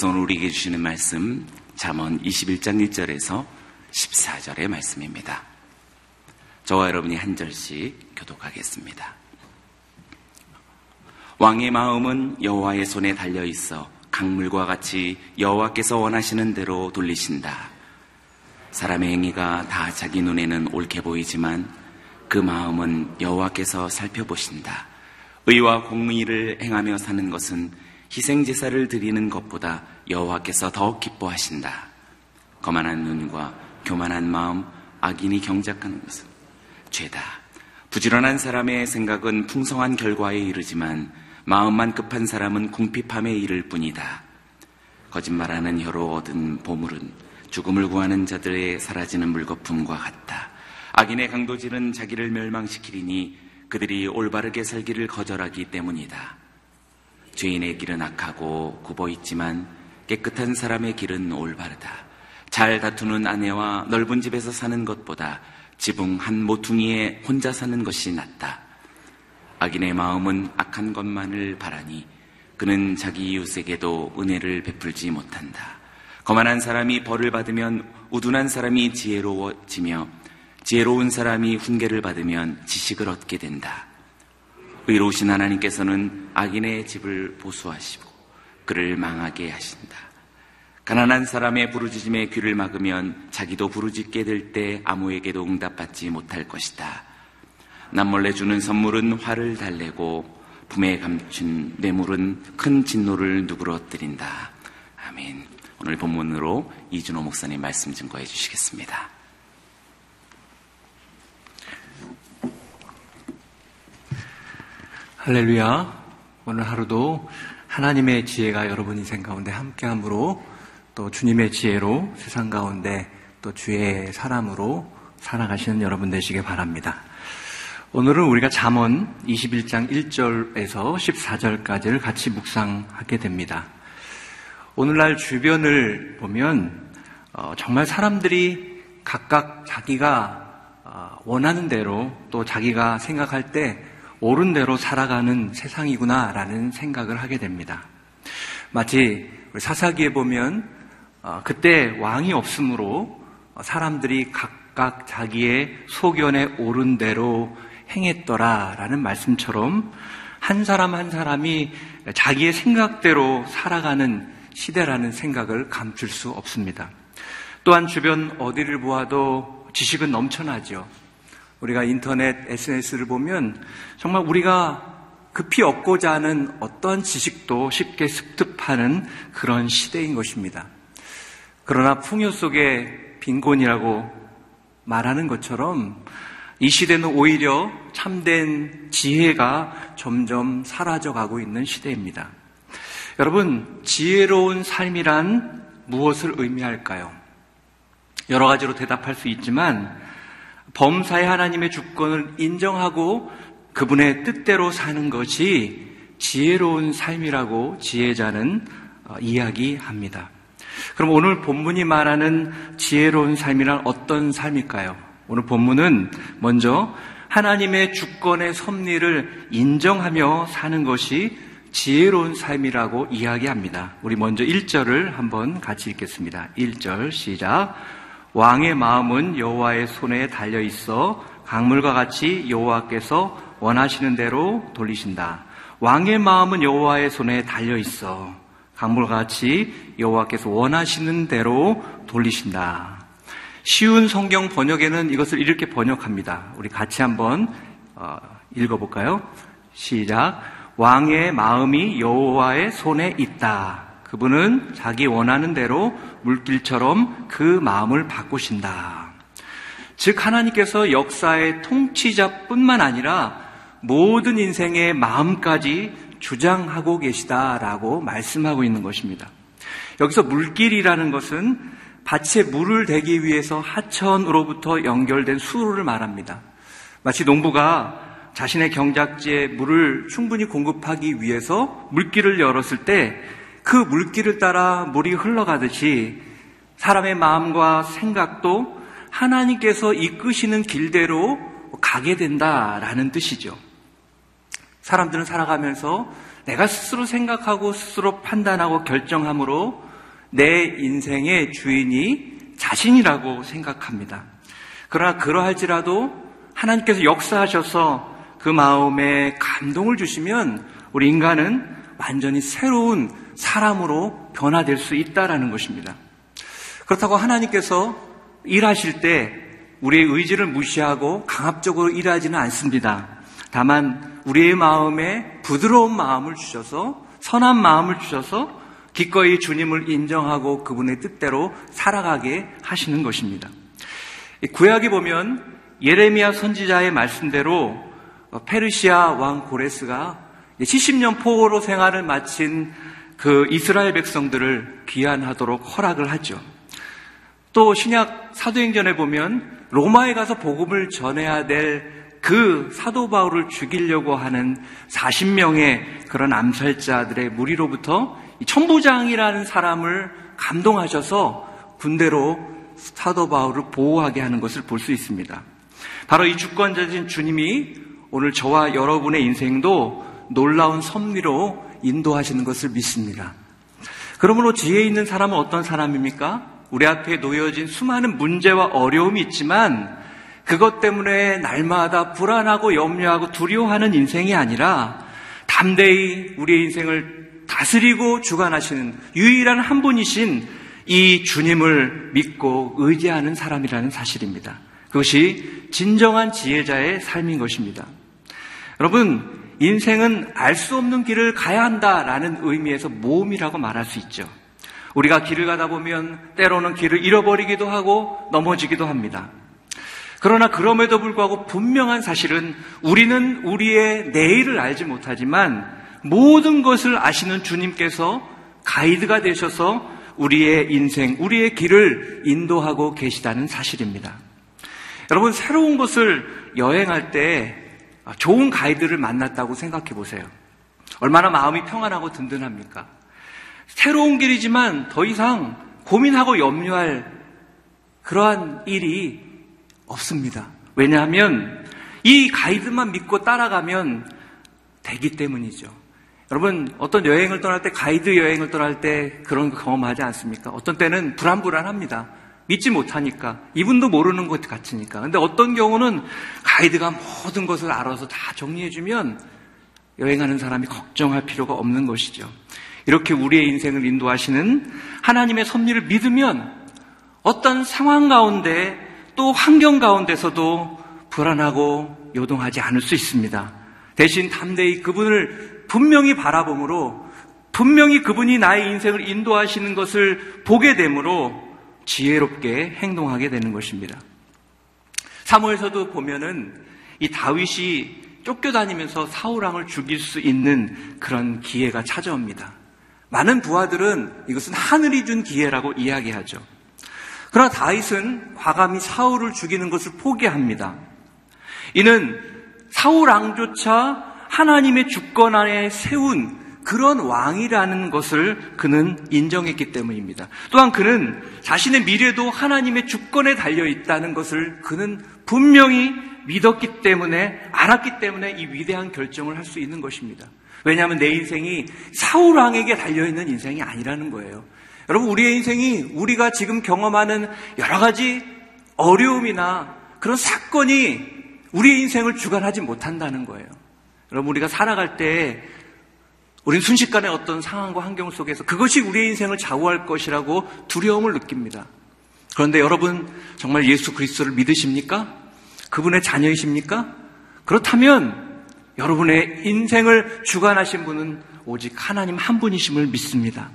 하나님께서 오늘 우리에게 주시는 말씀 잠언 21장 1절에서 14절의 말씀입니다. 저와 여러분이 한 절씩 교독하겠습니다. 왕의 마음은 여호와의 손에 달려 있어 강물과 같이 여호와께서 원하시는 대로 돌리신다. 사람의 행위가 다 자기 눈에는 옳게 보이지만 그 마음은 여호와께서 살펴보신다. 의와 공의를 행하며 사는 것은 희생 제사를 드리는 것보다 여호와께서 더 기뻐하신다. 거만한 눈과 교만한 마음, 악인이 경작하는 것은 죄다. 부지런한 사람의 생각은 풍성한 결과에 이르지만 마음만 급한 사람은 궁핍함에 이를 뿐이다. 거짓말하는 혀로 얻은 보물은 죽음을 구하는 자들의 사라지는 물거품과 같다. 악인의 강도질은 자기를 멸망시키리니 그들이 올바르게 살기를 거절하기 때문이다. 죄인의 길은 악하고 굽어 있지만 깨끗한 사람의 길은 올바르다. 잘 다투는 아내와 넓은 집에서 사는 것보다 지붕 한 모퉁이에 혼자 사는 것이 낫다. 악인의 마음은 악한 것만을 바라니 그는 자기 이웃에게도 은혜를 베풀지 못한다. 거만한 사람이 벌을 받으면 우둔한 사람이 지혜로워지며 지혜로운 사람이 훈계를 받으면 지식을 얻게 된다. 의로우신 하나님께서는 악인의 집을 보수하시고 그를 망하게 하신다. 가난한 사람의 부르짖음에 귀를 막으면 자기도 부르짖게 될 때 아무에게도 응답받지 못할 것이다. 남몰래 주는 선물은 화를 달래고 품에 감춘 뇌물은 큰 진노를 누그러뜨린다. 아멘. 오늘 본문으로 이준호 목사님 말씀 증거해 주시겠습니다. 할렐루야. 오늘 하루도 하나님의 지혜가 여러분 인생 가운데 함께 함으로 또 주님의 지혜로 세상 가운데 또 주의 사람으로 살아가시는 여러분 되시길 바랍니다. 오늘은 우리가 잠언 21장 1절에서 14절까지를 같이 묵상하게 됩니다. 오늘날 주변을 보면 어, 정말 사람들이 각각 자기가 어, 원하는 대로 또 자기가 생각할 때 옳은 대로 살아가는 세상이구나라는 생각을 하게 됩니다. 마치 사사기에 보면 어, 그때 왕이 없으므로 사람들이 각각 자기의 소견에 옳은 대로 행했더라라는 말씀처럼 한 사람 한 사람이 자기의 생각대로 살아가는 시대라는 생각을 감출 수 없습니다. 또한 주변 어디를 보아도 지식은 넘쳐나죠. 우리가 인터넷, SNS를 보면 정말 우리가 급히 얻고자 하는 어떠한 지식도 쉽게 습득하는 그런 시대인 것입니다. 그러나 풍요 속에 빈곤이라고 말하는 것처럼 이 시대는 오히려 참된 지혜가 점점 사라져 가고 있는 시대입니다. 여러분, 지혜로운 삶이란 무엇을 의미할까요? 여러 가지로 대답할 수 있지만 범사의 하나님의 주권을 인정하고 그분의 뜻대로 사는 것이 지혜로운 삶이라고 지혜자는 어, 이야기합니다. 그럼 오늘 본문이 말하는 지혜로운 삶이란 어떤 삶일까요? 오늘 본문은 먼저 하나님의 주권의 섭리를 인정하며 사는 것이 지혜로운 삶이라고 이야기합니다. 우리 먼저 1절을 한번 같이 읽겠습니다. 1절 시작. 왕의 마음은 여호와의 손에 달려 있어 강물과 같이 여호와께서 원하시는 대로 돌리신다. 왕의 마음은 여호와의 손에 달려 있어 강물과 같이 여호와께서 원하시는 대로 돌리신다. 쉬운 성경 번역에는 이것을 이렇게 번역합니다. 우리 같이 한번 어, 읽어볼까요? 시작. 왕의 마음이 여호와의 손에 있다. 그분은 자기 원하는 대로 물길처럼 그 마음을 바꾸신다. 즉 하나님께서 역사의 통치자뿐만 아니라 모든 인생의 마음까지 주장하고 계시다라고 말씀하고 있는 것입니다. 여기서 물길이라는 것은 밭에 물을 대기 위해서 하천으로부터 연결된 수로를 말합니다. 마치 농부가 자신의 경작지에 물을 충분히 공급하기 위해서 물길을 열었을 때 그 물길을 따라 물이 흘러가듯이 사람의 마음과 생각도 하나님께서 이끄시는 길대로 가게 된다라는 뜻이죠. 사람들은 살아가면서 내가 스스로 생각하고 스스로 판단하고 결정함으로 내 인생의 주인이 자신이라고 생각합니다. 그러나 그러할지라도 하나님께서 역사하셔서 그 마음에 감동을 주시면 우리 인간은 완전히 새로운 사람으로 변화될 수 있다라는 것입니다. 그렇다고 하나님께서 일하실 때 우리의 의지를 무시하고 강압적으로 일하지는 않습니다. 다만 우리의 마음에 부드러운 마음을 주셔서 선한 마음을 주셔서 기꺼이 주님을 인정하고 그분의 뜻대로 살아가게 하시는 것입니다. 구약에 보면 예레미야 선지자의 말씀대로 페르시아 왕 고레스가 70년 포로로 생활을 마친 그 이스라엘 백성들을 귀환하도록 허락을 하죠. 또 신약 사도행전에 보면 로마에 가서 복음을 전해야 될 그 사도 바울을 죽이려고 하는 40명의 그런 암살자들의 무리로부터 천부장이라는 사람을 감동하셔서 군대로 사도 바울을 보호하게 하는 것을 볼 수 있습니다. 바로 이 주권자진 주님이 오늘 저와 여러분의 인생도 놀라운 섭리로 인도하시는 것을 믿습니다. 그러므로 지혜 있는 사람은 어떤 사람입니까? 우리 앞에 놓여진 수많은 문제와 어려움이 있지만 그것 때문에 날마다 불안하고 염려하고 두려워하는 인생이 아니라 담대히 우리의 인생을 다스리고 주관하시는 유일한 한 분이신 이 주님을 믿고 의지하는 사람이라는 사실입니다. 그것이 진정한 지혜자의 삶인 것입니다. 여러분, 인생은 알 수 없는 길을 가야 한다라는 의미에서 모험이라고 말할 수 있죠. 우리가 길을 가다 보면 때로는 길을 잃어버리기도 하고 넘어지기도 합니다. 그러나 그럼에도 불구하고 분명한 사실은 우리는 우리의 내일을 알지 못하지만 모든 것을 아시는 주님께서 가이드가 되셔서 우리의 인생, 우리의 길을 인도하고 계시다는 사실입니다. 여러분, 새로운 곳을 여행할 때 좋은 가이드를 만났다고 생각해 보세요. 얼마나 마음이 평안하고 든든합니까? 새로운 길이지만 더 이상 고민하고 염려할 그러한 일이 없습니다. 왜냐하면 이 가이드만 믿고 따라가면 되기 때문이죠. 여러분, 어떤 여행을 떠날 때, 가이드 여행을 떠날 때 그런 거 경험하지 않습니까? 어떤 때는 불안불안합니다. 믿지 못하니까. 이분도 모르는 것 같으니까. 근데 어떤 경우는 가이드가 모든 것을 알아서 다 정리해주면 여행하는 사람이 걱정할 필요가 없는 것이죠. 이렇게 우리의 인생을 인도하시는 하나님의 섭리를 믿으면 어떤 상황 가운데 또 환경 가운데서도 불안하고 요동하지 않을 수 있습니다. 대신 담대히 그분을 분명히 바라봄으로 분명히 그분이 나의 인생을 인도하시는 것을 보게 되므로 지혜롭게 행동하게 되는 것입니다. 사무에서도 보면은 이 다윗이 쫓겨다니면서 사울왕을 죽일 수 있는 그런 기회가 찾아옵니다. 많은 부하들은 이것은 하늘이 준 기회라고 이야기하죠. 그러나 다윗은 과감히 사울을 죽이는 것을 포기합니다. 이는 사울 왕조차 하나님의 주권 안에 세운 그런 왕이라는 것을 그는 인정했기 때문입니다. 또한 그는 자신의 미래도 하나님의 주권에 달려 있다는 것을 그는 분명히 믿었기 때문에 알았기 때문에 이 위대한 결정을 할 수 있는 것입니다. 왜냐하면 내 인생이 사울 왕에게 달려 있는 인생이 아니라는 거예요. 여러분 우리의 인생이 우리가 지금 경험하는 여러 가지 어려움이나 그런 사건이 우리의 인생을 주관하지 못한다는 거예요. 여러분 우리가 살아갈 때 우리는 순식간에 어떤 상황과 환경 속에서 그것이 우리의 인생을 좌우할 것이라고 두려움을 느낍니다. 그런데 여러분 정말 예수 그리스도를 믿으십니까? 그분의 자녀이십니까? 그렇다면 여러분의 인생을 주관하신 분은 오직 하나님 한 분이심을 믿습니다.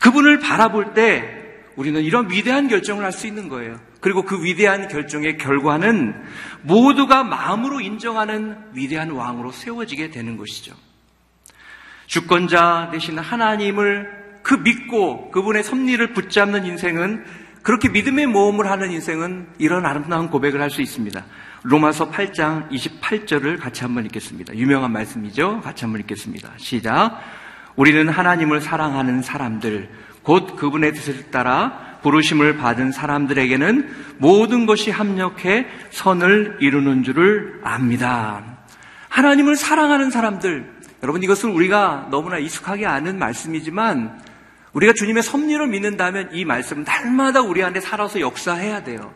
그분을 바라볼 때 우리는 이런 위대한 결정을 할 수 있는 거예요. 그리고 그 위대한 결정의 결과는 모두가 마음으로 인정하는 위대한 왕으로 세워지게 되는 것이죠. 주권자 되신 하나님을 그 믿고 그분의 섭리를 붙잡는 인생은 그렇게 믿음의 모험을 하는 인생은 이런 아름다운 고백을 할 수 있습니다. 로마서 8장 28절을 같이 한번 읽겠습니다. 유명한 말씀이죠. 같이 한번 읽겠습니다. 시작. 우리는 하나님을 사랑하는 사람들, 곧 그분의 뜻을 따라 부르심을 받은 사람들에게는 모든 것이 합력해 선을 이루는 줄을 압니다. 하나님을 사랑하는 사람들, 여러분 이것은 우리가 너무나 익숙하게 아는 말씀이지만 우리가 주님의 섭리를 믿는다면 이 말씀은 날마다 우리 안에 살아서 역사해야 돼요.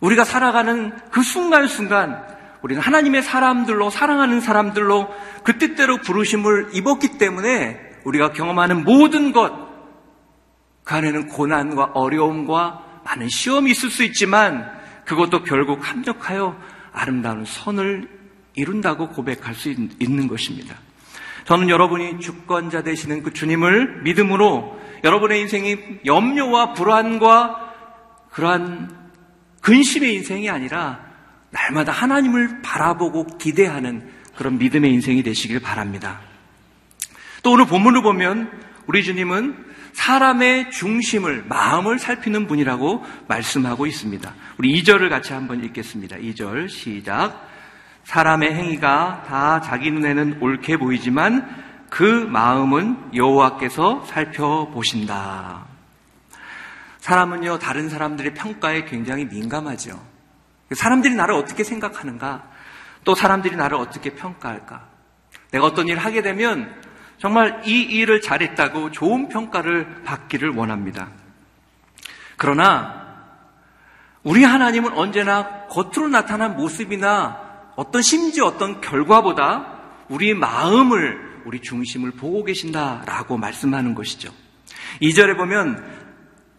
우리가 살아가는 그 순간순간 우리는 하나님의 사람들로 사랑하는 사람들로 그 뜻대로 부르심을 입었기 때문에 우리가 경험하는 모든 것, 그 안에는 고난과 어려움과 많은 시험이 있을 수 있지만 그것도 결국 합력하여 아름다운 선을 이룬다고 고백할 수 있는 것입니다. 저는 여러분이 주권자 되시는 그 주님을 믿음으로 여러분의 인생이 염려와 불안과 그러한 근심의 인생이 아니라 날마다 하나님을 바라보고 기대하는 그런 믿음의 인생이 되시길 바랍니다. 또 오늘 본문을 보면 우리 주님은 사람의 중심을, 마음을 살피는 분이라고 말씀하고 있습니다. 우리 2절을 같이 한번 읽겠습니다. 2절 시작. 사람의 행위가 다 자기 눈에는 옳게 보이지만 그 마음은 여호와께서 살펴보신다. 사람은요, 다른 사람들의 평가에 굉장히 민감하죠. 사람들이 나를 어떻게 생각하는가? 또 사람들이 나를 어떻게 평가할까? 내가 어떤 일을 하게 되면 정말 이 일을 잘했다고 좋은 평가를 받기를 원합니다. 그러나 우리 하나님은 언제나 겉으로 나타난 모습이나 어떤 심지어 어떤 결과보다 우리 마음을 우리 중심을 보고 계신다라고 말씀하는 것이죠. 2절에 보면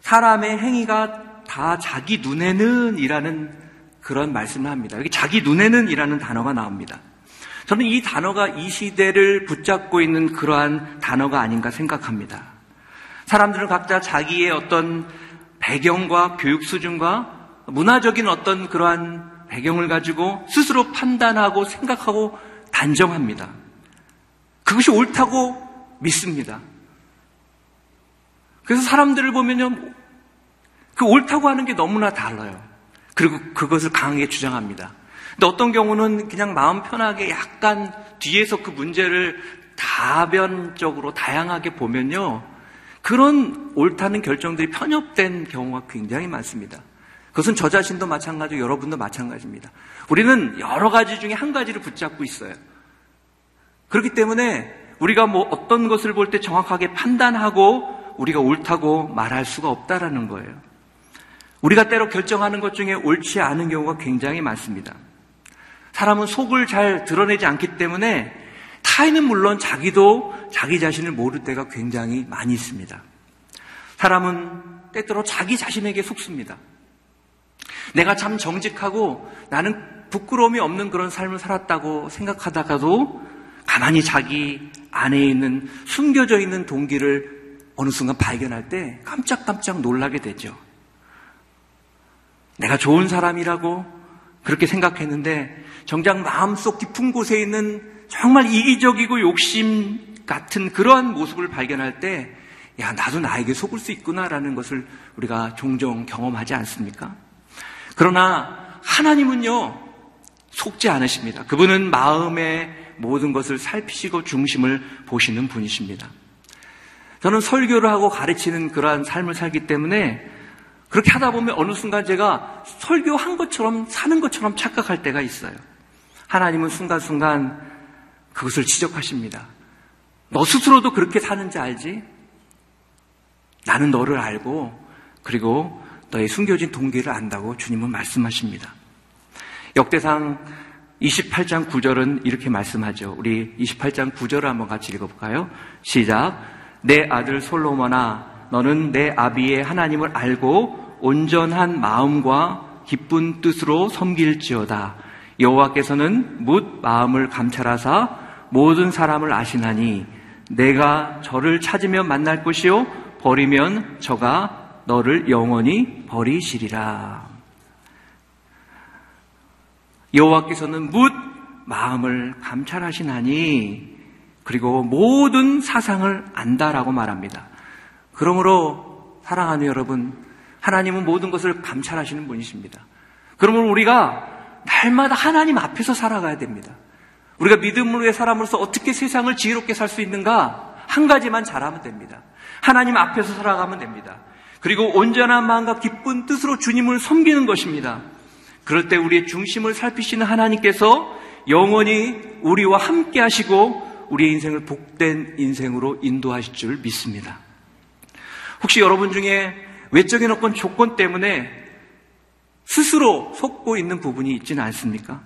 사람의 행위가 다 자기 눈에는 이라는 그런 말씀을 합니다. 여기 자기 눈에는 이라는 단어가 나옵니다. 저는 이 단어가 이 시대를 붙잡고 있는 그러한 단어가 아닌가 생각합니다. 사람들은 각자 자기의 어떤 배경과 교육 수준과 문화적인 어떤 그러한 배경을 가지고 스스로 판단하고 생각하고 단정합니다. 그것이 옳다고 믿습니다. 그래서 사람들을 보면요, 그 옳다고 하는 게 너무나 달라요. 그리고 그것을 강하게 주장합니다. 근데 어떤 경우는 그냥 마음 편하게 약간 뒤에서 그 문제를 다변적으로 다양하게 보면요. 그런 옳다는 결정들이 편협된 경우가 굉장히 많습니다. 그것은 저 자신도 마찬가지고 여러분도 마찬가지입니다. 우리는 여러 가지 중에 한 가지를 붙잡고 있어요. 그렇기 때문에 우리가 뭐 어떤 것을 볼 때 정확하게 판단하고 우리가 옳다고 말할 수가 없다라는 거예요. 우리가 때로 결정하는 것 중에 옳지 않은 경우가 굉장히 많습니다. 사람은 속을 잘 드러내지 않기 때문에 타인은 물론 자기도 자기 자신을 모를 때가 굉장히 많이 있습니다. 사람은 때때로 자기 자신에게 속습니다. 내가 참 정직하고 나는 부끄러움이 없는 그런 삶을 살았다고 생각하다가도 가만히 자기 안에 있는 숨겨져 있는 동기를 어느 순간 발견할 때 깜짝깜짝 놀라게 되죠. 내가 좋은 사람이라고 그렇게 생각했는데 정작 마음속 깊은 곳에 있는 정말 이기적이고 욕심 같은 그러한 모습을 발견할 때, 야, 나도 나에게 속을 수 있구나라는 것을 우리가 종종 경험하지 않습니까? 그러나 하나님은요, 속지 않으십니다. 그분은 마음의 모든 것을 살피시고 중심을 보시는 분이십니다. 저는 설교를 하고 가르치는 그러한 삶을 살기 때문에 그렇게 하다 보면 어느 순간 제가 설교한 것처럼 사는 것처럼 착각할 때가 있어요. 하나님은 순간순간 그것을 지적하십니다. 너 스스로도 그렇게 사는지 알지? 나는 너를 알고 그리고 너의 숨겨진 동기를 안다고 주님은 말씀하십니다. 역대상 28장 9절은 이렇게 말씀하죠. 우리 28장 9절을 한번 같이 읽어볼까요? 시작. 내 아들 솔로몬아, 너는 내 아비의 하나님을 알고 온전한 마음과 기쁜 뜻으로 섬길지어다. 여호와께서는 묻 마음을 감찰하사 모든 사람을 아시나니 내가 저를 찾으면 만날 것이요 버리면 저가 너를 영원히 버리시리라. 여호와께서는 묻 마음을 감찰하시나니 그리고 모든 사상을 안다라고 말합니다. 그러므로 사랑하는 여러분, 하나님은 모든 것을 감찰하시는 분이십니다. 그러므로 우리가 날마다 하나님 앞에서 살아가야 됩니다. 우리가 믿음으로의 사람으로서 어떻게 세상을 지혜롭게 살 수 있는가? 한 가지만 잘하면 됩니다. 하나님 앞에서 살아가면 됩니다. 그리고 온전한 마음과 기쁜 뜻으로 주님을 섬기는 것입니다. 그럴 때 우리의 중심을 살피시는 하나님께서 영원히 우리와 함께 하시고 우리의 인생을 복된 인생으로 인도하실 줄 믿습니다. 혹시 여러분 중에 외적인 어떤 조건 때문에 스스로 속고 있는 부분이 있지는 않습니까?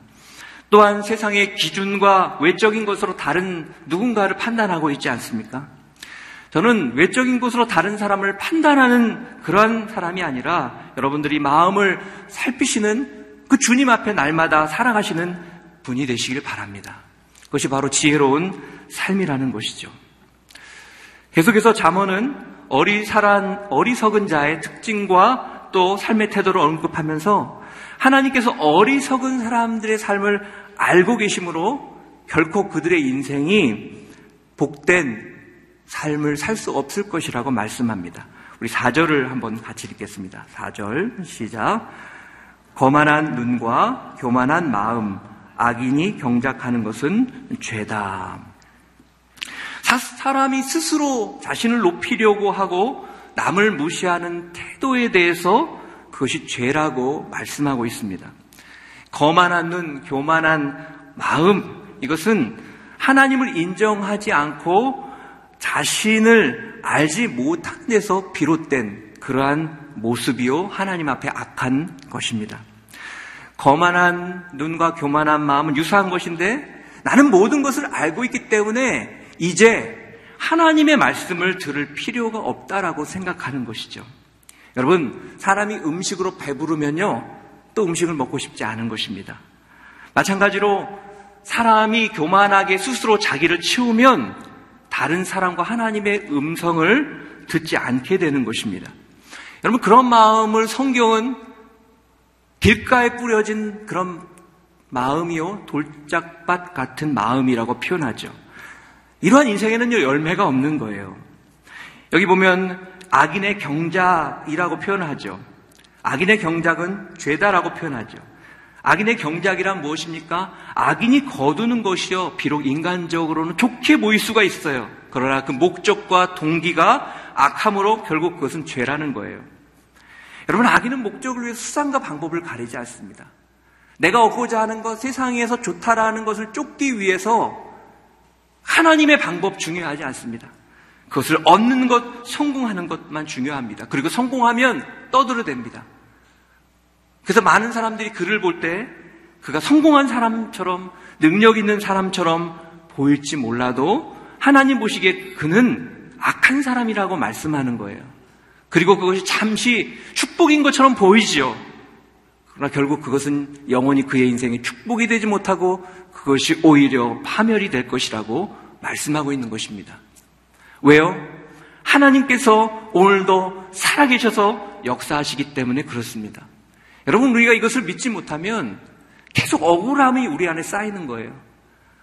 또한 세상의 기준과 외적인 것으로 다른 누군가를 판단하고 있지 않습니까? 저는 외적인 것으로 다른 사람을 판단하는 그러한 사람이 아니라 여러분들이 마음을 살피시는 그 주님 앞에 날마다 살아가시는 분이 되시길 바랍니다. 그것이 바로 지혜로운 삶이라는 것이죠. 계속해서 잠언은 어리사란 어리석은 자의 특징과 또 삶의 태도를 언급하면서 하나님께서 어리석은 사람들의 삶을 알고 계심으로 결코 그들의 인생이 복된 삶을 살 수 없을 것이라고 말씀합니다. 우리 4절을 한번 같이 읽겠습니다. 4절 시작. 거만한 눈과 교만한 마음, 악인이 경작하는 것은 죄다. 사람이 스스로 자신을 높이려고 하고 남을 무시하는 태도에 대해서 그것이 죄라고 말씀하고 있습니다. 거만한 눈, 교만한 마음, 이것은 하나님을 인정하지 않고 자신을 알지 못한 데서 비롯된 그러한 모습이요. 하나님 앞에 악한 것입니다. 거만한 눈과 교만한 마음은 유사한 것인데 나는 모든 것을 알고 있기 때문에 이제 하나님의 말씀을 들을 필요가 없다라고 생각하는 것이죠. 여러분, 사람이 음식으로 배부르면요, 또 음식을 먹고 싶지 않은 것입니다. 마찬가지로 사람이 교만하게 스스로 자기를 치우면 다른 사람과 하나님의 음성을 듣지 않게 되는 것입니다. 여러분, 그런 마음을 성경은 길가에 뿌려진 그런 마음이요, 돌짝밭 같은 마음이라고 표현하죠. 이러한 인생에는요, 열매가 없는 거예요. 여기 보면 악인의 경작이라고 표현하죠. 악인의 경작은 죄다라고 표현하죠. 악인의 경작이란 무엇입니까? 악인이 거두는 것이요. 비록 인간적으로는 좋게 보일 수가 있어요. 그러나 그 목적과 동기가 악함으로 결국 그것은 죄라는 거예요. 여러분, 악인은 목적을 위해 수단과 방법을 가리지 않습니다. 내가 얻고자 하는 것, 세상에서 좋다라는 것을 쫓기 위해서 하나님의 방법 중요하지 않습니다. 그것을 얻는 것, 성공하는 것만 중요합니다. 그리고 성공하면 떠들어댑니다. 그래서 많은 사람들이 그를 볼 때 그가 성공한 사람처럼 능력 있는 사람처럼 보일지 몰라도 하나님 보시기에 그는 악한 사람이라고 말씀하는 거예요. 그리고 그것이 잠시 축복인 것처럼 보이지요. 그러나 결국 그것은 영원히 그의 인생에 축복이 되지 못하고 그것이 오히려 파멸이 될 것이라고 말씀하고 있는 것입니다. 왜요? 하나님께서 오늘도 살아계셔서 역사하시기 때문에 그렇습니다. 여러분, 우리가 이것을 믿지 못하면 계속 억울함이 우리 안에 쌓이는 거예요.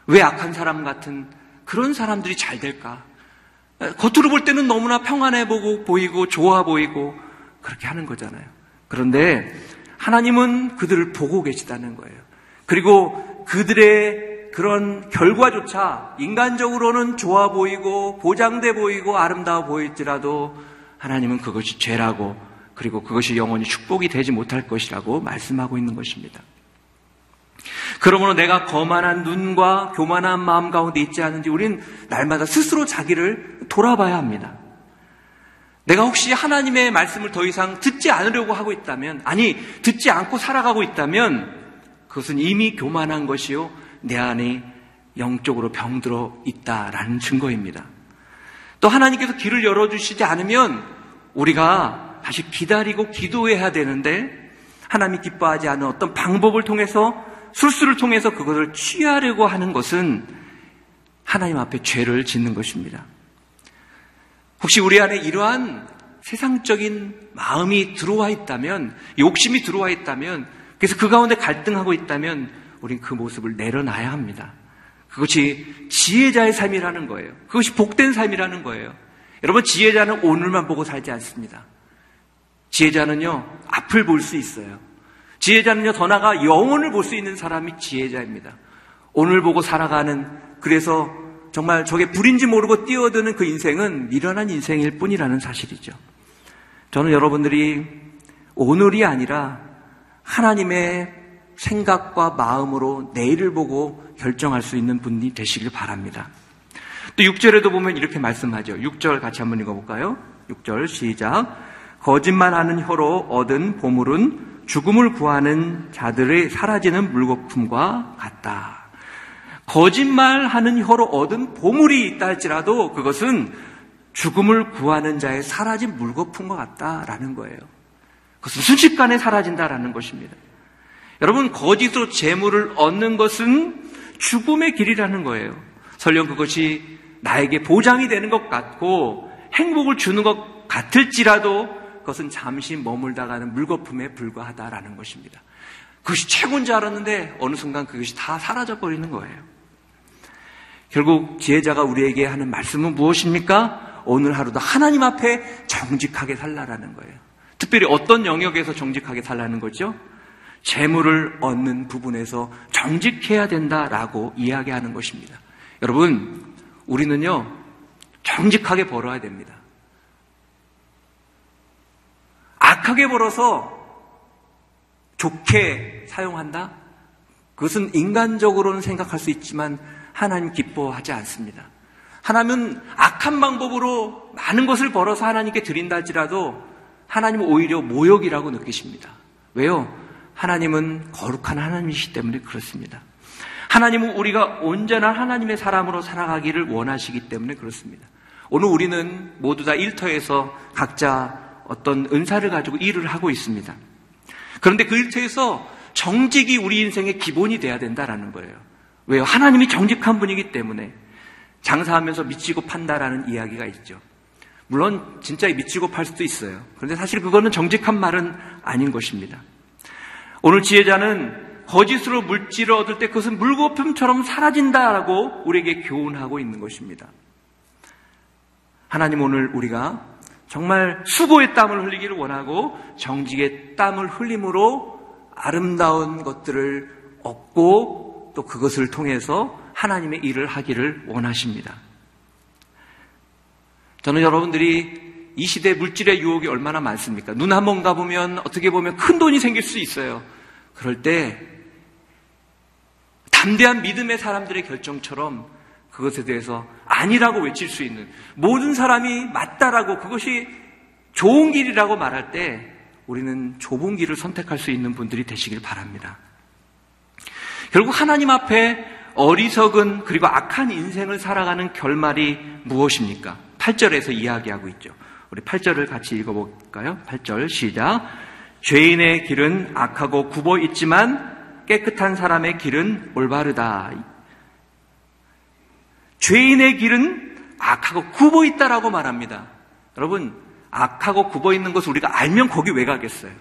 왜 악한 사람 같은 그런 사람들이 잘 될까? 겉으로 볼 때는 너무나 평안해 보고 보이고 좋아 보이고 그렇게 하는 거잖아요. 그런데 하나님은 그들을 보고 계시다는 거예요. 그리고 그들의 그런 결과조차 인간적으로는 좋아 보이고 보장돼 보이고 아름다워 보일지라도 하나님은 그것이 죄라고 그리고 그것이 영원히 축복이 되지 못할 것이라고 말씀하고 있는 것입니다. 그러므로 내가 거만한 눈과 교만한 마음 가운데 있지 않은지 우린 날마다 스스로 자기를 돌아봐야 합니다. 내가 혹시 하나님의 말씀을 더 이상 듣지 않으려고 하고 있다면, 아니, 듣지 않고 살아가고 있다면, 그것은 이미 교만한 것이요, 내 안에 영적으로 병들어 있다라는 증거입니다. 또 하나님께서 길을 열어주시지 않으면, 우리가 다시 기다리고 기도해야 되는데 하나님이 기뻐하지 않은 어떤 방법을 통해서 술수를 통해서 그것을 취하려고 하는 것은 하나님 앞에 죄를 짓는 것입니다. 혹시 우리 안에 이러한 세상적인 마음이 들어와 있다면, 욕심이 들어와 있다면, 그래서 그 가운데 갈등하고 있다면, 우린 그 모습을 내려놔야 합니다. 그것이 지혜자의 삶이라는 거예요. 그것이 복된 삶이라는 거예요. 여러분, 지혜자는 오늘만 보고 살지 않습니다. 지혜자는요, 앞을 볼 수 있어요. 지혜자는요, 더 나아가 영혼을 볼 수 있는 사람이 지혜자입니다. 오늘 보고 살아가는, 그래서 정말 저게 불인지 모르고 뛰어드는 그 인생은 미련한 인생일 뿐이라는 사실이죠. 저는 여러분들이 오늘이 아니라 하나님의 생각과 마음으로 내일을 보고 결정할 수 있는 분이 되시길 바랍니다. 또 6절에도 보면 이렇게 말씀하죠. 6절 같이 한번 읽어볼까요? 6절 시작. 거짓말하는 혀로 얻은 보물은 죽음을 구하는 자들의 사라지는 물거품과 같다. 거짓말하는 혀로 얻은 보물이 있다 할지라도 그것은 죽음을 구하는 자의 사라진 물거품과 같다라는 거예요. 그것은 순식간에 사라진다라는 것입니다. 여러분, 거짓으로 재물을 얻는 것은 죽음의 길이라는 거예요. 설령 그것이 나에게 보장이 되는 것 같고 행복을 주는 것 같을지라도 그것은 잠시 머물다가는 물거품에 불과하다라는 것입니다. 그것이 최고인 줄 알았는데 어느 순간 그것이 다 사라져 버리는 거예요. 결국 지혜자가 우리에게 하는 말씀은 무엇입니까? 오늘 하루도 하나님 앞에 정직하게 살라라는 거예요. 특별히 어떤 영역에서 정직하게 살라는 거죠? 재물을 얻는 부분에서 정직해야 된다라고 이야기하는 것입니다. 여러분, 우리는요, 정직하게 벌어야 됩니다. 악하게 벌어서 좋게 사용한다? 그것은 인간적으로는 생각할 수 있지만 하나님 기뻐하지 않습니다. 하나님은 악한 방법으로 많은 것을 벌어서 하나님께 드린다 할지라도 하나님은 오히려 모욕이라고 느끼십니다. 왜요? 하나님은 거룩한 하나님이시기 때문에 그렇습니다. 하나님은 우리가 온전한 하나님의 사람으로 살아가기를 원하시기 때문에 그렇습니다. 오늘 우리는 모두 다 일터에서 각자 어떤 은사를 가지고 일을 하고 있습니다. 그런데 그 일터에서 정직이 우리 인생의 기본이 돼야 된다라는 거예요. 왜요? 하나님이 정직한 분이기 때문에 장사하면서 미치고 판다라는 이야기가 있죠. 물론 진짜 미치고 팔 수도 있어요. 그런데 사실 그거는 정직한 말은 아닌 것입니다. 오늘 지혜자는 거짓으로 물질을 얻을 때 그것은 물거품처럼 사라진다라고 우리에게 교훈하고 있는 것입니다. 하나님 오늘 우리가 정말 수고의 땀을 흘리기를 원하고 정직의 땀을 흘림으로 아름다운 것들을 얻고 또 그것을 통해서 하나님의 일을 하기를 원하십니다. 저는 여러분들이 이 시대 물질의 유혹이 얼마나 많습니까? 눈 한 번 가보면 어떻게 보면 큰 돈이 생길 수 있어요. 그럴 때 담대한 믿음의 사람들의 결정처럼 그것에 대해서 아니라고 외칠 수 있는 모든 사람이 맞다라고 그것이 좋은 길이라고 말할 때 우리는 좁은 길을 선택할 수 있는 분들이 되시길 바랍니다. 결국 하나님 앞에 어리석은 그리고 악한 인생을 살아가는 결말이 무엇입니까? 8절에서 이야기하고 있죠. 우리 8절을 같이 읽어볼까요? 8절 시작. 죄인의 길은 악하고 굽어 있지만 깨끗한 사람의 길은 올바르다. 죄인의 길은 악하고 굽어 있다라고 말합니다. 여러분, 악하고 굽어 있는 것을 우리가 알면 거기 왜 가겠어요?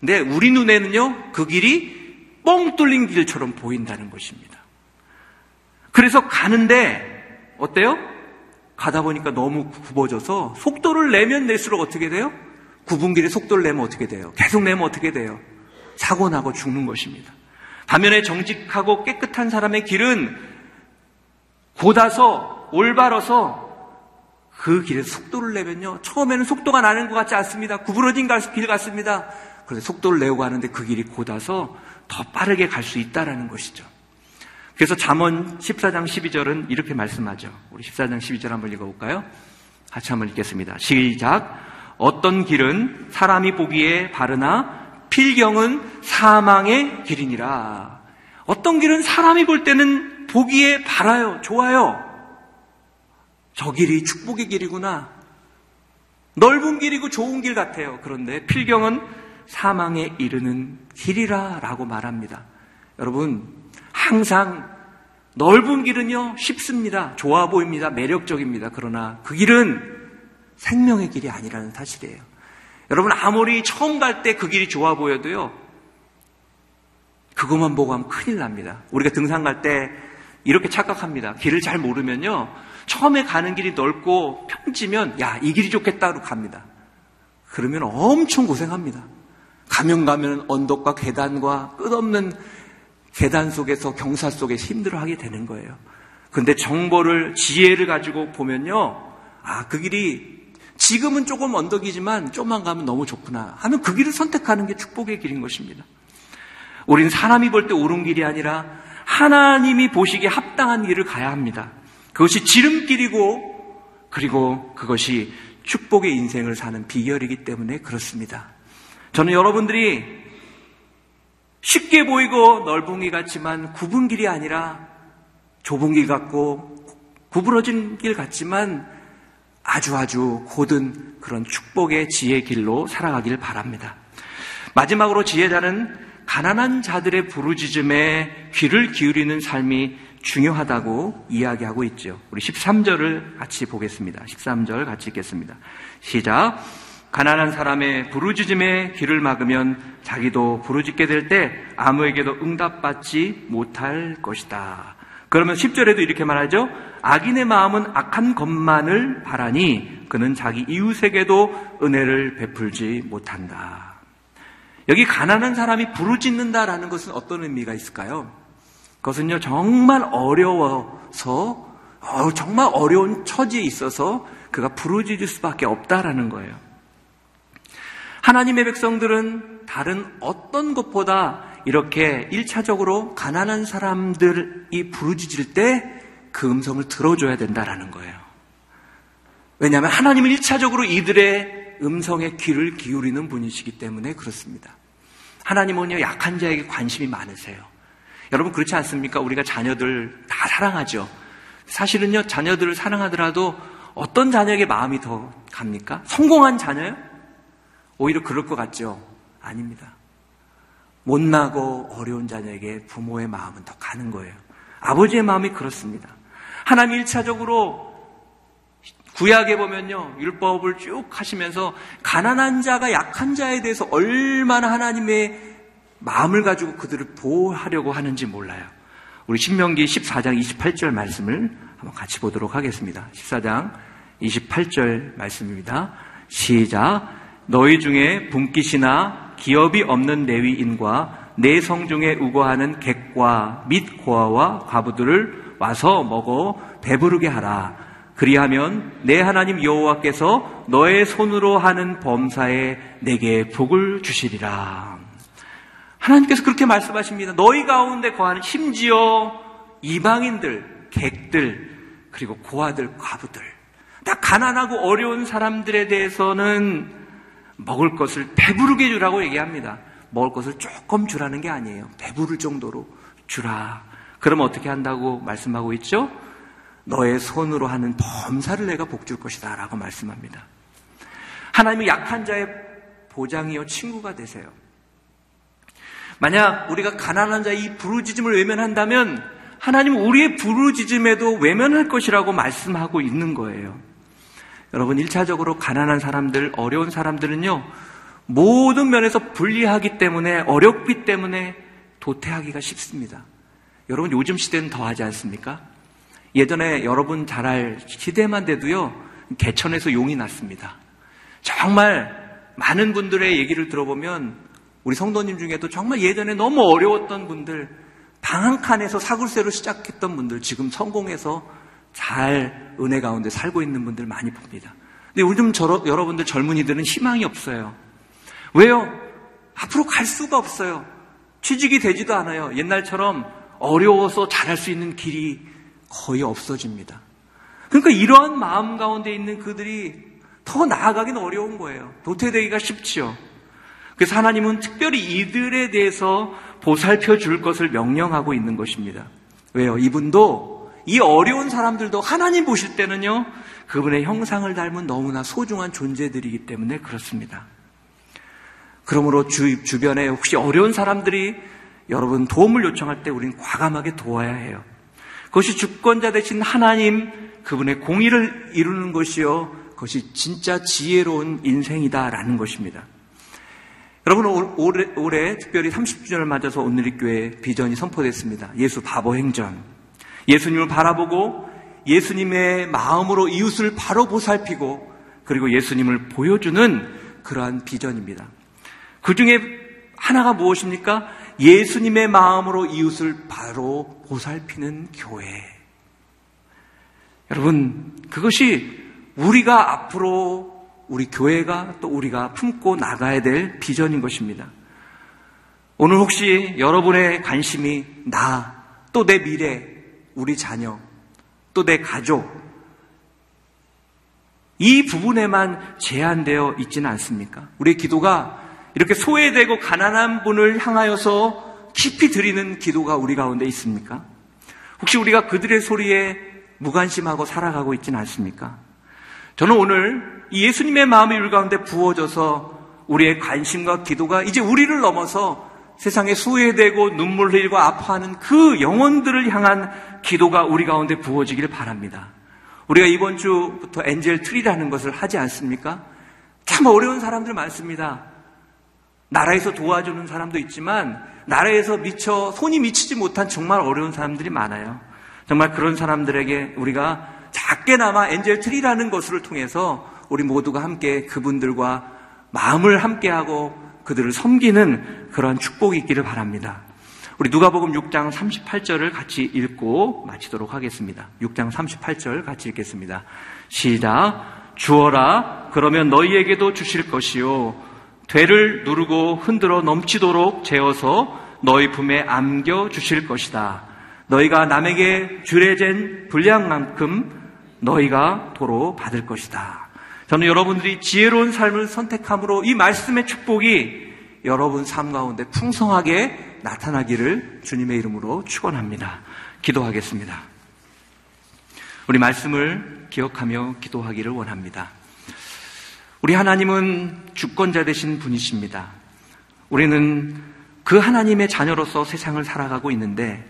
근데 우리 눈에는요, 그 길이 뻥 뚫린 길처럼 보인다는 것입니다. 그래서 가는데, 어때요? 가다 보니까 너무 굽어져서 속도를 내면 낼수록 어떻게 돼요? 굽은 길에 속도를 내면 어떻게 돼요? 계속 내면 어떻게 돼요? 사고 나고 죽는 것입니다. 반면에 정직하고 깨끗한 사람의 길은 곧아서 올바라서 그 길에 속도를 내면요. 처음에는 속도가 나는 것 같지 않습니다. 구부러진 길 같습니다. 그런데 속도를 내고 가는데 그 길이 곧아서 더 빠르게 갈 수 있다라는 것이죠. 그래서 잠언 14장 12절은 이렇게 말씀하죠. 우리 14장 12절 한번 읽어볼까요? 같이 한번 읽겠습니다. 시작. 어떤 길은 사람이 보기에 바르나 필경은 사망의 길이니라. 어떤 길은 사람이 볼 때는 보기에 바라요, 좋아요. 저 길이 축복의 길이구나. 넓은 길이고 좋은 길 같아요. 그런데 필경은 사망에 이르는 길이라 라고 말합니다. 여러분, 항상 넓은 길은요, 쉽습니다. 좋아 보입니다. 매력적입니다. 그러나 그 길은 생명의 길이 아니라는 사실이에요. 여러분 아무리 처음 갈 때 그 길이 좋아 보여도요. 그것만 보고 하면 큰일 납니다. 우리가 등산 갈 때 이렇게 착각합니다. 길을 잘 모르면요. 처음에 가는 길이 넓고 평지면 야, 이 길이 좋겠다고 갑니다. 그러면 엄청 고생합니다. 가면 가면 언덕과 계단과 끝없는 계단 속에서 경사 속에서 힘들어하게 되는 거예요. 근데 정보를 지혜를 가지고 보면요. 아, 그 길이 지금은 조금 언덕이지만 좀만 가면 너무 좋구나 하면 그 길을 선택하는 게 축복의 길인 것입니다. 우리는 사람이 볼 때 옳은 길이 아니라 하나님이 보시기에 합당한 길을 가야 합니다. 그것이 지름길이고 그리고 그것이 축복의 인생을 사는 비결이기 때문에 그렇습니다. 저는 여러분들이 쉽게 보이고 넓은 길 같지만 굽은 길이 아니라 좁은 길 같고 구부러진 길 같지만 아주 아주 고든 그런 축복의 지혜 길로 살아가길 바랍니다. 마지막으로 지혜자는 가난한 자들의 부르짖음에 귀를 기울이는 삶이 중요하다고 이야기하고 있죠. 우리 13절을 같이 보겠습니다. 13절 같이 읽겠습니다. 시작. 가난한 사람의 부르짖음에 귀를 막으면 자기도 부르짖게 될 때 아무에게도 응답받지 못할 것이다. 그러면 10절에도 이렇게 말하죠. 악인의 마음은 악한 것만을 바라니 그는 자기 이웃에게도 은혜를 베풀지 못한다. 여기 가난한 사람이 부르짖는다라는 것은 어떤 의미가 있을까요? 그것은요, 정말 어려워서, 어, 정말 어려운 처지에 있어서 그가 부르짖을 수밖에 없다라는 거예요. 하나님의 백성들은 다른 어떤 것보다 이렇게 1차적으로 가난한 사람들이 부르짖을 때 그 음성을 들어줘야 된다라는 거예요. 왜냐하면 하나님은 1차적으로 이들의 음성에 귀를 기울이는 분이시기 때문에 그렇습니다. 하나님은요, 약한 자에게 관심이 많으세요. 여러분, 그렇지 않습니까? 우리가 자녀들 다 사랑하죠. 사실은요, 자녀들을 사랑하더라도 어떤 자녀에게 마음이 더 갑니까? 성공한 자녀요? 오히려 그럴 것 같죠? 아닙니다. 못나고 어려운 자녀에게 부모의 마음은 더 가는 거예요. 아버지의 마음이 그렇습니다. 하나님 1차적으로 구약에 보면요, 율법을 쭉 하시면서 가난한 자가 약한 자에 대해서 얼마나 하나님의 마음을 가지고 그들을 보호하려고 하는지 몰라요. 우리 신명기 14장 28절 말씀을 한번 같이 보도록 하겠습니다. 14장 28절 말씀입니다. 시작. 너희 중에 분깃이나 기업이 없는 레위인과 내 성 중에 우거하는 객과 및 고아와 과부들을 와서 먹어 배부르게 하라. 그리하면 내 하나님 여호와께서 너의 손으로 하는 범사에 내게 복을 주시리라. 하나님께서 그렇게 말씀하십니다. 너희 가운데 거하는 심지어 이방인들, 객들, 그리고 고아들, 과부들, 다 가난하고 어려운 사람들에 대해서는 먹을 것을 배부르게 주라고 얘기합니다. 먹을 것을 조금 주라는 게 아니에요. 배부를 정도로 주라. 그럼 어떻게 한다고 말씀하고 있죠? 너의 손으로 하는 범사를 내가 복줄 것이다. 라고 말씀합니다. 하나님은 약한 자의 보장이요, 친구가 되세요. 만약 우리가 가난한 자의 부르짖음을 외면한다면 하나님은 우리의 부르짖음에도 외면할 것이라고 말씀하고 있는 거예요. 여러분, 1차적으로 가난한 사람들, 어려운 사람들은요, 모든 면에서 불리하기 때문에, 어렵기 때문에 도태하기가 쉽습니다. 여러분, 요즘 시대는 더 하지 않습니까? 예전에 여러분 잘 알 시대만 돼도요, 개천에서 용이 났습니다. 정말 많은 분들의 얘기를 들어보면, 우리 성도님 중에도 정말 예전에 너무 어려웠던 분들, 방 한 칸에서 사굴세로 시작했던 분들, 지금 성공해서 잘 은혜 가운데 살고 있는 분들 많이 봅니다. 근데 요즘 저, 여러분들 젊은이들은 희망이 없어요. 왜요? 앞으로 갈 수가 없어요. 취직이 되지도 않아요. 옛날처럼 어려워서 잘할 수 있는 길이 거의 없어집니다. 그러니까 이러한 마음 가운데 있는 그들이 더 나아가기는 어려운 거예요. 도태되기가 쉽지요. 그래서 하나님은 특별히 이들에 대해서 보살펴 줄 것을 명령하고 있는 것입니다. 왜요? 이분도 이 어려운 사람들도 하나님 보실 때는요, 그분의 형상을 닮은 너무나 소중한 존재들이기 때문에 그렇습니다. 그러므로 주, 주변에 혹시 어려운 사람들이 여러분 도움을 요청할 때 우리는 과감하게 도와야 해요. 그것이 주권자 되신 하나님, 그분의 공의를 이루는 것이요. 그것이 진짜 지혜로운 인생이다라는 것입니다. 여러분, 올해, 올해 특별히 30주년을 맞아서 오늘의 교회 비전이 선포됐습니다. 예수 바보 행전. 예수님을 바라보고 예수님의 마음으로 이웃을 바로 보살피고 그리고 예수님을 보여주는 그러한 비전입니다. 그 중에 하나가 무엇입니까? 예수님의 마음으로 이웃을 바로 보살피는 교회. 여러분, 그것이 우리가 앞으로 우리 교회가 또 우리가 품고 나가야 될 비전인 것입니다. 오늘 혹시 여러분의 관심이 나, 또 내 미래, 우리 자녀, 또 내 가족, 이 부분에만 제한되어 있지는 않습니까? 우리의 기도가 이렇게 소외되고 가난한 분을 향하여서 깊이 드리는 기도가 우리 가운데 있습니까? 혹시 우리가 그들의 소리에 무관심하고 살아가고 있지는 않습니까? 저는 오늘 이 예수님의 마음이 우리 가운데 부어져서 우리의 관심과 기도가 이제 우리를 넘어서 세상에 소외되고 눈물 흘리고 아파하는 그 영혼들을 향한 기도가 우리 가운데 부어지기를 바랍니다. 우리가 이번 주부터 엔젤 트리라는 것을 하지 않습니까? 참 어려운 사람들 많습니다. 나라에서 도와주는 사람도 있지만 나라에서 미쳐 손이 미치지 못한 정말 어려운 사람들이 많아요. 정말 그런 사람들에게 우리가 작게나마 엔젤 트리라는 것을 통해서 우리 모두가 함께 그분들과 마음을 함께하고 그들을 섬기는 그러한 축복이 있기를 바랍니다. 우리 누가복음 6장 38절을 같이 읽고 마치도록 하겠습니다. 6장 38절 같이 읽겠습니다. 시작. 주어라 그러면 너희에게도 주실 것이요 되를 누르고 흔들어 넘치도록 재어서 너희 품에 안겨 주실 것이다. 너희가 남에게 주례된 분량만큼 너희가 도로 받을 것이다. 저는 여러분들이 지혜로운 삶을 선택함으로 이 말씀의 축복이 여러분 삶 가운데 풍성하게 나타나기를 주님의 이름으로 축원합니다. 기도하겠습니다. 우리 말씀을 기억하며 기도하기를 원합니다. 우리 하나님은 주권자 되신 분이십니다. 우리는 그 하나님의 자녀로서 세상을 살아가고 있는데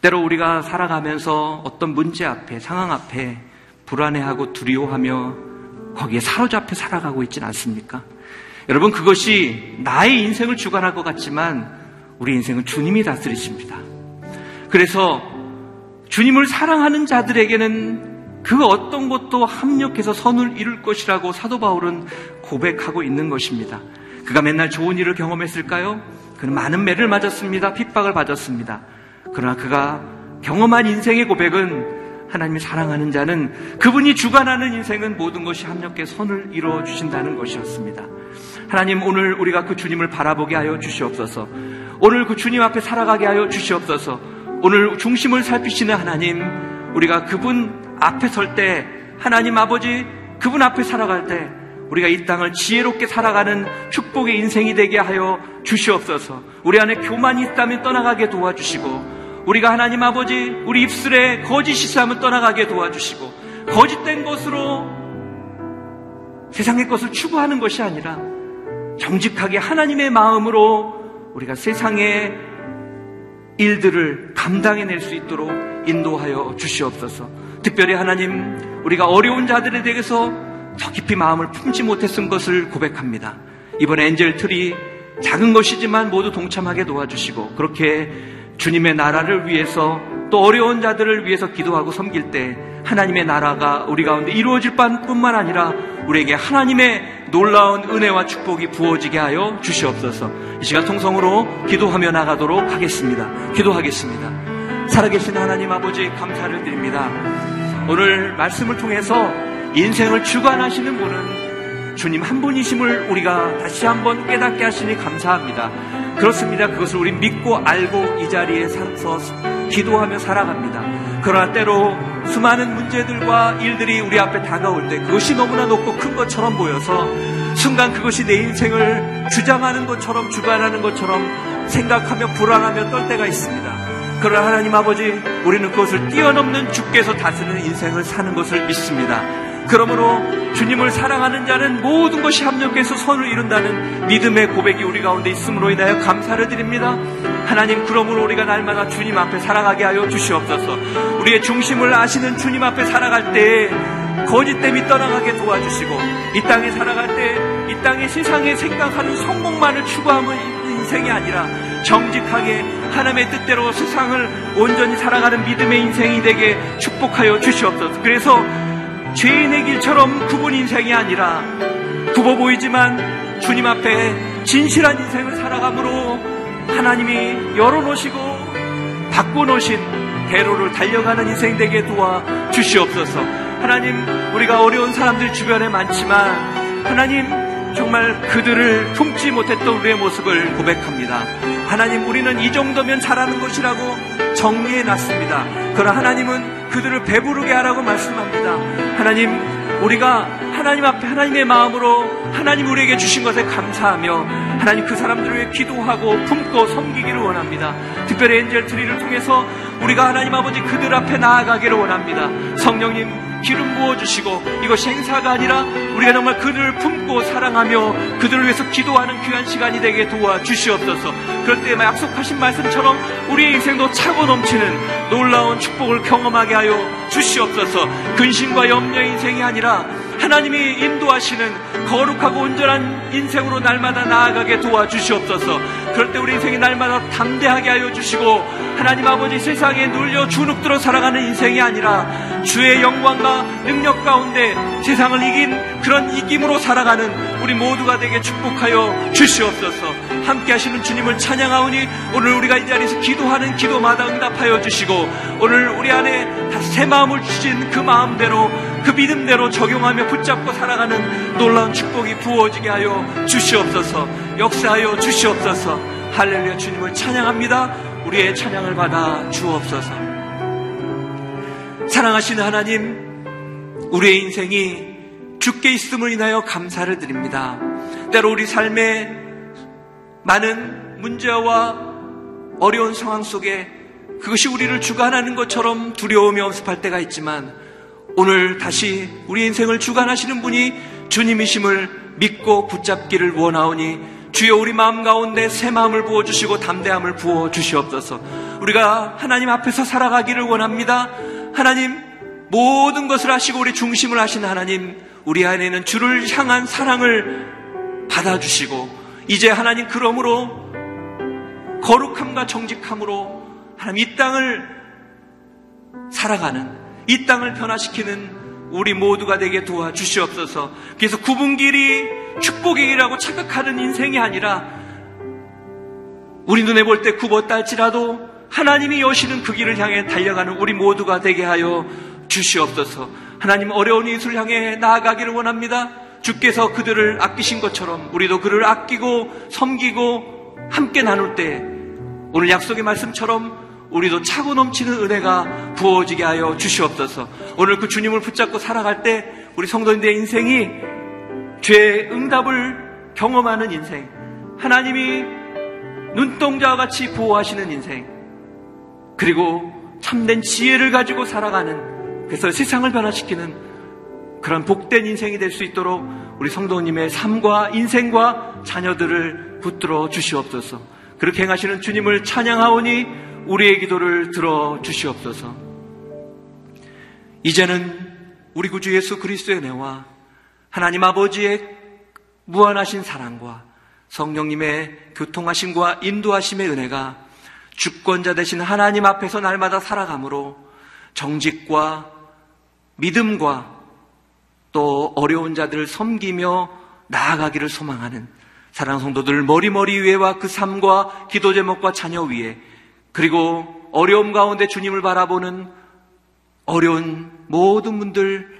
때로 우리가 살아가면서 어떤 문제 앞에 상황 앞에 불안해하고 두려워하며 거기에 사로잡혀 살아가고 있지는 않습니까? 여러분 그것이 나의 인생을 주관할 것 같지만 우리 인생은 주님이 다스리십니다. 그래서 주님을 사랑하는 자들에게는 그 어떤 것도 합력해서 선을 이룰 것이라고 사도 바울은 고백하고 있는 것입니다. 그가 맨날 좋은 일을 경험했을까요? 그는 많은 매를 맞았습니다. 핍박을 받았습니다. 그러나 그가 경험한 인생의 고백은 하나님이 사랑하는 자는 그분이 주관하는 인생은 모든 것이 합력해 선을 이루어 주신다는 것이었습니다. 하나님 오늘 우리가 그 주님을 바라보게 하여 주시옵소서. 오늘 그 주님 앞에 살아가게 하여 주시옵소서. 오늘 중심을 살피시는 하나님, 우리가 그분 앞에 설 때, 하나님 아버지, 그분 앞에 살아갈 때, 우리가 이 땅을 지혜롭게 살아가는 축복의 인생이 되게 하여 주시옵소서. 우리 안에 교만이 있다면 떠나가게 도와주시고, 우리가 하나님 아버지, 우리 입술에 거짓이 있으면 떠나가게 도와주시고, 거짓된 것으로 세상의 것을 추구하는 것이 아니라, 정직하게 하나님의 마음으로 우리가 세상의 일들을 감당해낼 수 있도록 인도하여 주시옵소서. 특별히 하나님, 우리가 어려운 자들에 대해서 더 깊이 마음을 품지 못했은 것을 고백합니다. 이번 엔젤 틀이 작은 것이지만 모두 동참하게 도와주시고 그렇게 주님의 나라를 위해서 또 어려운 자들을 위해서 기도하고 섬길 때 하나님의 나라가 우리 가운데 이루어질 뿐만 아니라 우리에게 하나님의 놀라운 은혜와 축복이 부어지게 하여 주시옵소서. 이 시간 통성으로 기도하며 나가도록 하겠습니다. 기도하겠습니다. 살아계신 하나님 아버지 감사를 드립니다. 오늘 말씀을 통해서 인생을 주관하시는 분은 주님 한 분이심을 우리가 다시 한번 깨닫게 하시니 감사합니다. 그렇습니다. 그것을 우리 믿고 알고 이 자리에 서서 기도하며 살아갑니다. 그러나 때로 수많은 문제들과 일들이 우리 앞에 다가올 때 그것이 너무나 높고 큰 것처럼 보여서 순간 그것이 내 인생을 주장하는 것처럼 주관하는 것처럼 생각하며 불안하며 떨 때가 있습니다. 그러나 하나님 아버지 우리는 그것을 뛰어넘는 주께서 다스리는 인생을 사는 것을 믿습니다. 그러므로 주님을 사랑하는 자는 모든 것이 합력해서 선을 이룬다는 믿음의 고백이 우리 가운데 있음으로 인하여 감사를 드립니다. 하나님 그러므로 우리가 날마다 주님 앞에 살아가게 하여 주시옵소서. 우리의 중심을 아시는 주님 앞에 살아갈 때 거짓됨이 떠나가게 도와주시고 이 땅에 살아갈 때 이 땅의 세상에 생각하는 성공만을 추구하는 인생이 아니라 정직하게 하나님의 뜻대로 세상을 온전히 살아가는 믿음의 인생이 되게 축복하여 주시옵소서. 그래서 죄인의 길처럼 굽은 인생이 아니라 굽어 보이지만 주님 앞에 진실한 인생을 살아감으로 하나님이 열어놓으시고 바꿔놓으신 대로를 달려가는 인생 되게 도와 주시옵소서. 하나님, 우리가 어려운 사람들 주변에 많지만 하나님 정말 그들을 품지 못했던 우리의 모습을 고백합니다. 하나님, 우리는 이 정도면 잘하는 것이라고 정리해 놨습니다. 그러나 하나님은 그들을 배부르게 하라고 말씀합니다. 하나님, 우리가 하나님 앞에 하나님의 마음으로 하나님 우리에게 주신 것에 감사하며 하나님 그 사람들을 위해 기도하고 품고 섬기기를 원합니다. 특별히 엔젤 트리를 통해서 우리가 하나님 아버지 그들 앞에 나아가기를 원합니다. 성령님 기름 부어주시고 이것이 행사가 아니라 우리가 정말 그들을 품고 사랑하며 그들을 위해서 기도하는 귀한 시간이 되게 도와주시옵소서 그럴 때 약속하신 말씀처럼 우리의 인생도 차고 넘치는 놀라운 축복을 경험하게 하여 주시옵소서 근심과 염려의 인생이 아니라 하나님이 인도하시는 거룩하고 온전한 인생으로 날마다 나아가게 도와주시옵소서. 그럴 때 우리 인생이 날마다 담대하게 하여 주시고 하나님 아버지 세상에 눌려 주눅들어 살아가는 인생이 아니라 주의 영광과 능력 가운데 세상을 이긴 그런 이김으로 살아가는 우리 모두가 되게 축복하여 주시옵소서. 함께 하시는 주님을 찬양하오니 오늘 우리가 이 자리에서 기도하는 기도마다 응답하여 주시고 오늘 우리 안에 새 마음을 주신 그 마음대로 그 믿음대로 적용하며 붙잡고 살아가는 놀라운 축복이 부어지게 하여 주시옵소서. 역사하여 주시옵소서. 할렐루야. 주님을 찬양합니다 우리의 찬양을 받아 주옵소서. 사랑하시는 하나님 우리의 인생이 죽게 있음을 인하여 감사를 드립니다. 때로 우리 삶에 많은 문제와 어려운 상황 속에 그것이 우리를 주관하는 것처럼 두려움이 엄습할 때가 있지만 오늘 다시 우리 인생을 주관하시는 분이 주님이심을 믿고 붙잡기를 원하오니 주여 우리 마음 가운데 새 마음을 부어주시고 담대함을 부어주시옵소서 우리가 하나님 앞에서 살아가기를 원합니다 하나님 모든 것을 하시고 우리 중심을 하신 하나님 우리 안에는 주를 향한 사랑을 받아주시고 이제 하나님 그러므로 거룩함과 정직함으로 하나님 이 땅을 살아가는 이 땅을 변화시키는 우리 모두가 되게 도와주시옵소서. 그래서 구분길이 축복의 길이라고 착각하는 인생이 아니라 우리 눈에 볼 때 굽었다 할지라도 하나님이 여시는 그 길을 향해 달려가는 우리 모두가 되게 하여 주시옵소서. 하나님 어려운 이웃을 향해 나아가기를 원합니다. 주께서 그들을 아끼신 것처럼 우리도 그를 아끼고 섬기고 함께 나눌 때 오늘 약속의 말씀처럼 우리도 차고 넘치는 은혜가 부어지게 하여 주시옵소서. 오늘 그 주님을 붙잡고 살아갈 때 우리 성도님들의 인생이 죄의 응답을 경험하는 인생, 하나님이 눈동자와 같이 보호하시는 인생, 그리고 참된 지혜를 가지고 살아가는 그래서 세상을 변화시키는 그런 복된 인생이 될 수 있도록 우리 성도님의 삶과 인생과 자녀들을 붙들어 주시옵소서. 그렇게 행하시는 주님을 찬양하오니 우리의 기도를 들어 주시옵소서. 이제는 우리 구주 예수 그리스도의 은혜와 하나님 아버지의 무한하신 사랑과 성령님의 교통하심과 인도하심의 은혜가 주권자 되신 하나님 앞에서 날마다 살아감으로 정직과 믿음과 또 어려운 자들을 섬기며 나아가기를 소망하는 사랑 성도들 머리머리 위에와 그 삶과 기도 제목과 자녀 위에 그리고 어려움 가운데 주님을 바라보는 어려운 모든 분들